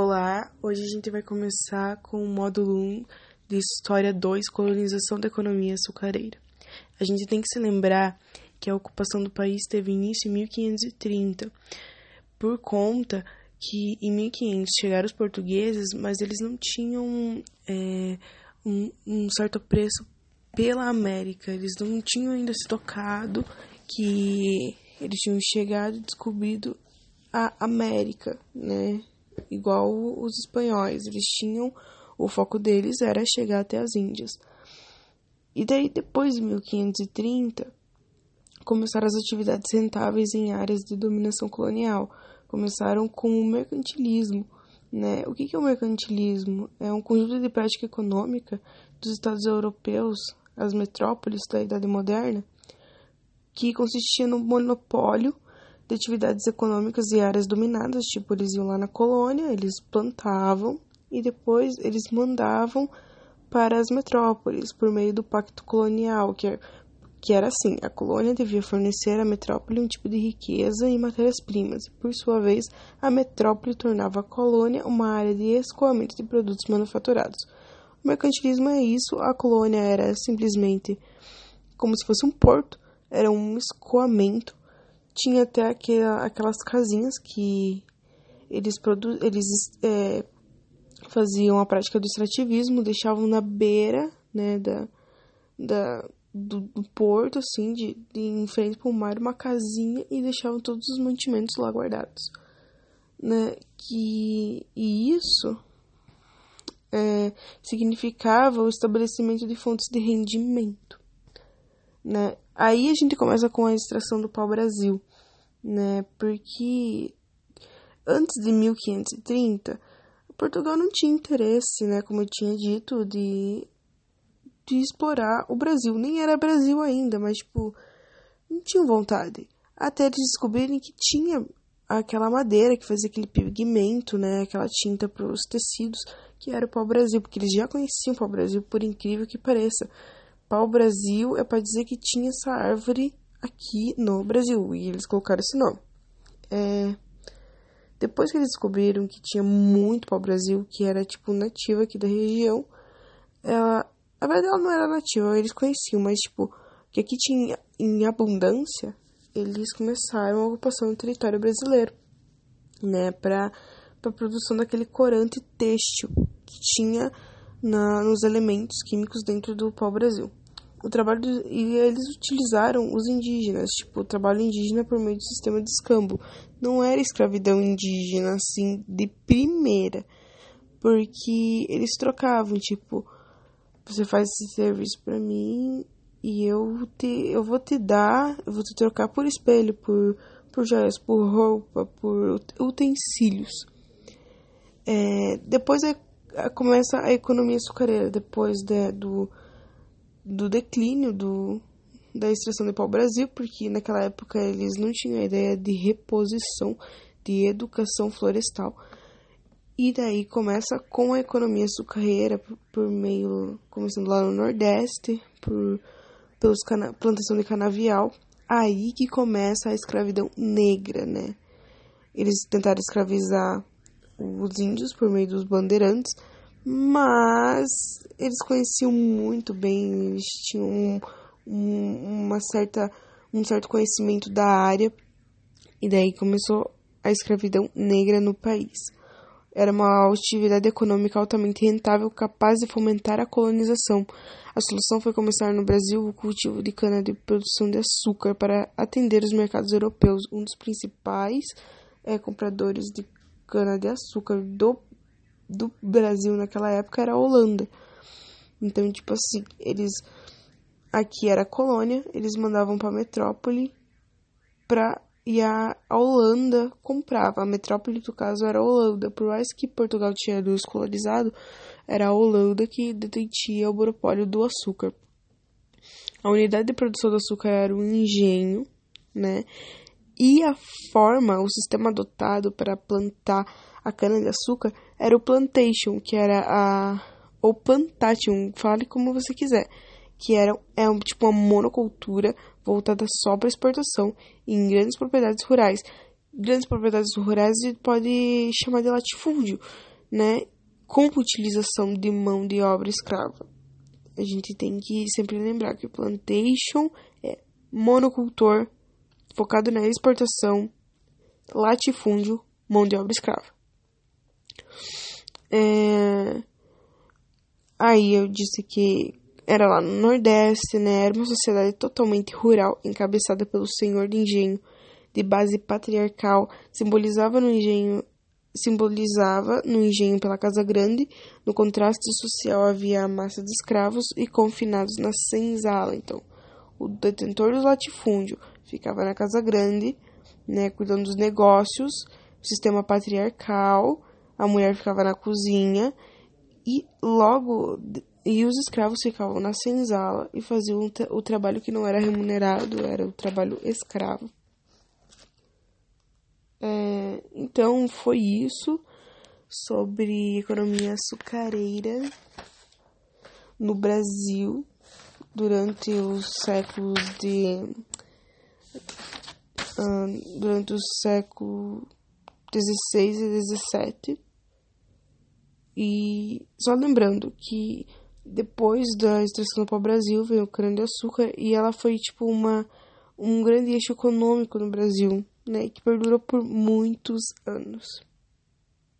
Olá, hoje a gente vai começar com o módulo 1 de História 2, Colonização da Economia Açucareira. A gente tem que se lembrar que a ocupação do país teve início em 1530, por conta que em 1500 chegaram os portugueses, mas eles não tinham é, um, um certo preço pela América, eles não tinham ainda se tocado que eles tinham chegado e descobrido a América, né? Igual os espanhóis. Eles tinham. O foco deles era chegar até as Índias. E daí, depois de 1530, começaram as atividades rentáveis em áreas de dominação colonial. Começaram com o mercantilismo. Né? O que é o mercantilismo? É um conjunto de prática econômica dos estados europeus, as metrópoles da Idade Moderna, que consistia no monopólio de atividades econômicas e áreas dominadas, tipo, eles iam lá na colônia, eles plantavam e depois eles mandavam para as metrópoles por meio do pacto colonial, que, é, que era assim: a colônia devia fornecer à metrópole um tipo de riqueza e matérias-primas, e por sua vez, a metrópole tornava a colônia uma área de escoamento de produtos manufaturados. O mercantilismo é isso, a colônia era simplesmente como se fosse um porto, era um escoamento tinha até aquela, aquelas casinhas que eles, produ eles é, faziam a prática do extrativismo, deixavam na beira né, da, da, do, do porto, assim, de, de em frente para o mar, uma casinha e deixavam todos os mantimentos lá guardados. Né? Que, e isso é, significava o estabelecimento de fontes de rendimento. Né? Aí a gente começa com a extração do pau-brasil né? Porque antes de 1530, Portugal não tinha interesse, né, como eu tinha dito, de, de explorar o Brasil. Nem era Brasil ainda, mas, tipo, não tinham vontade. Até eles descobrirem que tinha aquela madeira que fazia aquele pigmento, né, aquela tinta para os tecidos, que era o pau-brasil, porque eles já conheciam o pau-brasil, por incrível que pareça. Pau-brasil é para dizer que tinha essa árvore aqui no Brasil e eles colocaram esse nome. É, depois que eles descobriram que tinha muito pau-brasil, que era tipo nativa aqui da região, ela, a verdade ela não era nativa, eles conheciam, mas tipo, que aqui tinha em abundância, eles começaram a ocupação do território brasileiro, né, para para produção daquele corante têxtil que tinha na, nos elementos químicos dentro do pau-brasil o trabalho do, e eles utilizaram os indígenas, tipo, o trabalho indígena por meio do sistema de escambo. Não era escravidão indígena assim de primeira, porque eles trocavam, tipo, você faz esse serviço para mim e eu te eu vou te dar, eu vou te trocar por espelho, por por joias, por roupa, por utensílios. É, depois é, começa a economia açucareira, depois de, do do declínio do, da extração de pau-brasil, porque naquela época eles não tinham a ideia de reposição, de educação florestal. E daí começa com a economia açucareira, por, meio, começando lá no Nordeste, por pelos cana, plantação de canavial. Aí que começa a escravidão negra, né? Eles tentaram escravizar os índios por meio dos bandeirantes, mas eles conheciam muito bem, eles tinham um, um, uma certa, um certo conhecimento da área, e daí começou a escravidão negra no país. Era uma atividade econômica altamente rentável, capaz de fomentar a colonização. A solução foi começar no Brasil o cultivo de cana de produção de açúcar para atender os mercados europeus. Um dos principais é, compradores de cana de açúcar do do Brasil naquela época era a Holanda. Então, tipo assim, eles aqui era a colônia, eles mandavam para metrópole para e a Holanda comprava. A metrópole, no caso, era a Holanda. Por mais que Portugal tinha luz colonizado, era a Holanda que detentia o monopólio do açúcar. A unidade de produção do açúcar era um engenho, né? E a forma, o sistema adotado para plantar a cana-de-açúcar era o plantation, que era a. ou plantation, fale como você quiser. Que era é um, tipo uma monocultura voltada só para exportação em grandes propriedades rurais. grandes propriedades rurais e pode chamar de latifúndio, né? Com utilização de mão de obra escrava. A gente tem que sempre lembrar que plantation é monocultor, focado na exportação, latifúndio, mão de obra escrava. É... Aí eu disse que era lá no Nordeste, né? Era uma sociedade totalmente rural, encabeçada pelo senhor de engenho, de base patriarcal, simbolizava no engenho simbolizava no engenho pela casa grande, no contraste social havia a massa de escravos e confinados na senzala. Então, o detentor do latifúndio ficava na casa grande, né, cuidando dos negócios, sistema patriarcal, a mulher ficava na cozinha e logo e os escravos ficavam na senzala e faziam o trabalho que não era remunerado, era o trabalho escravo. É, então foi isso sobre economia açucareira no Brasil durante os séculos de uh, durante os séculos 16 e 17 e só lembrando que depois da extração do pau-brasil veio o cana-de-açúcar e ela foi tipo uma um grande eixo econômico no Brasil né, que perdurou por muitos anos.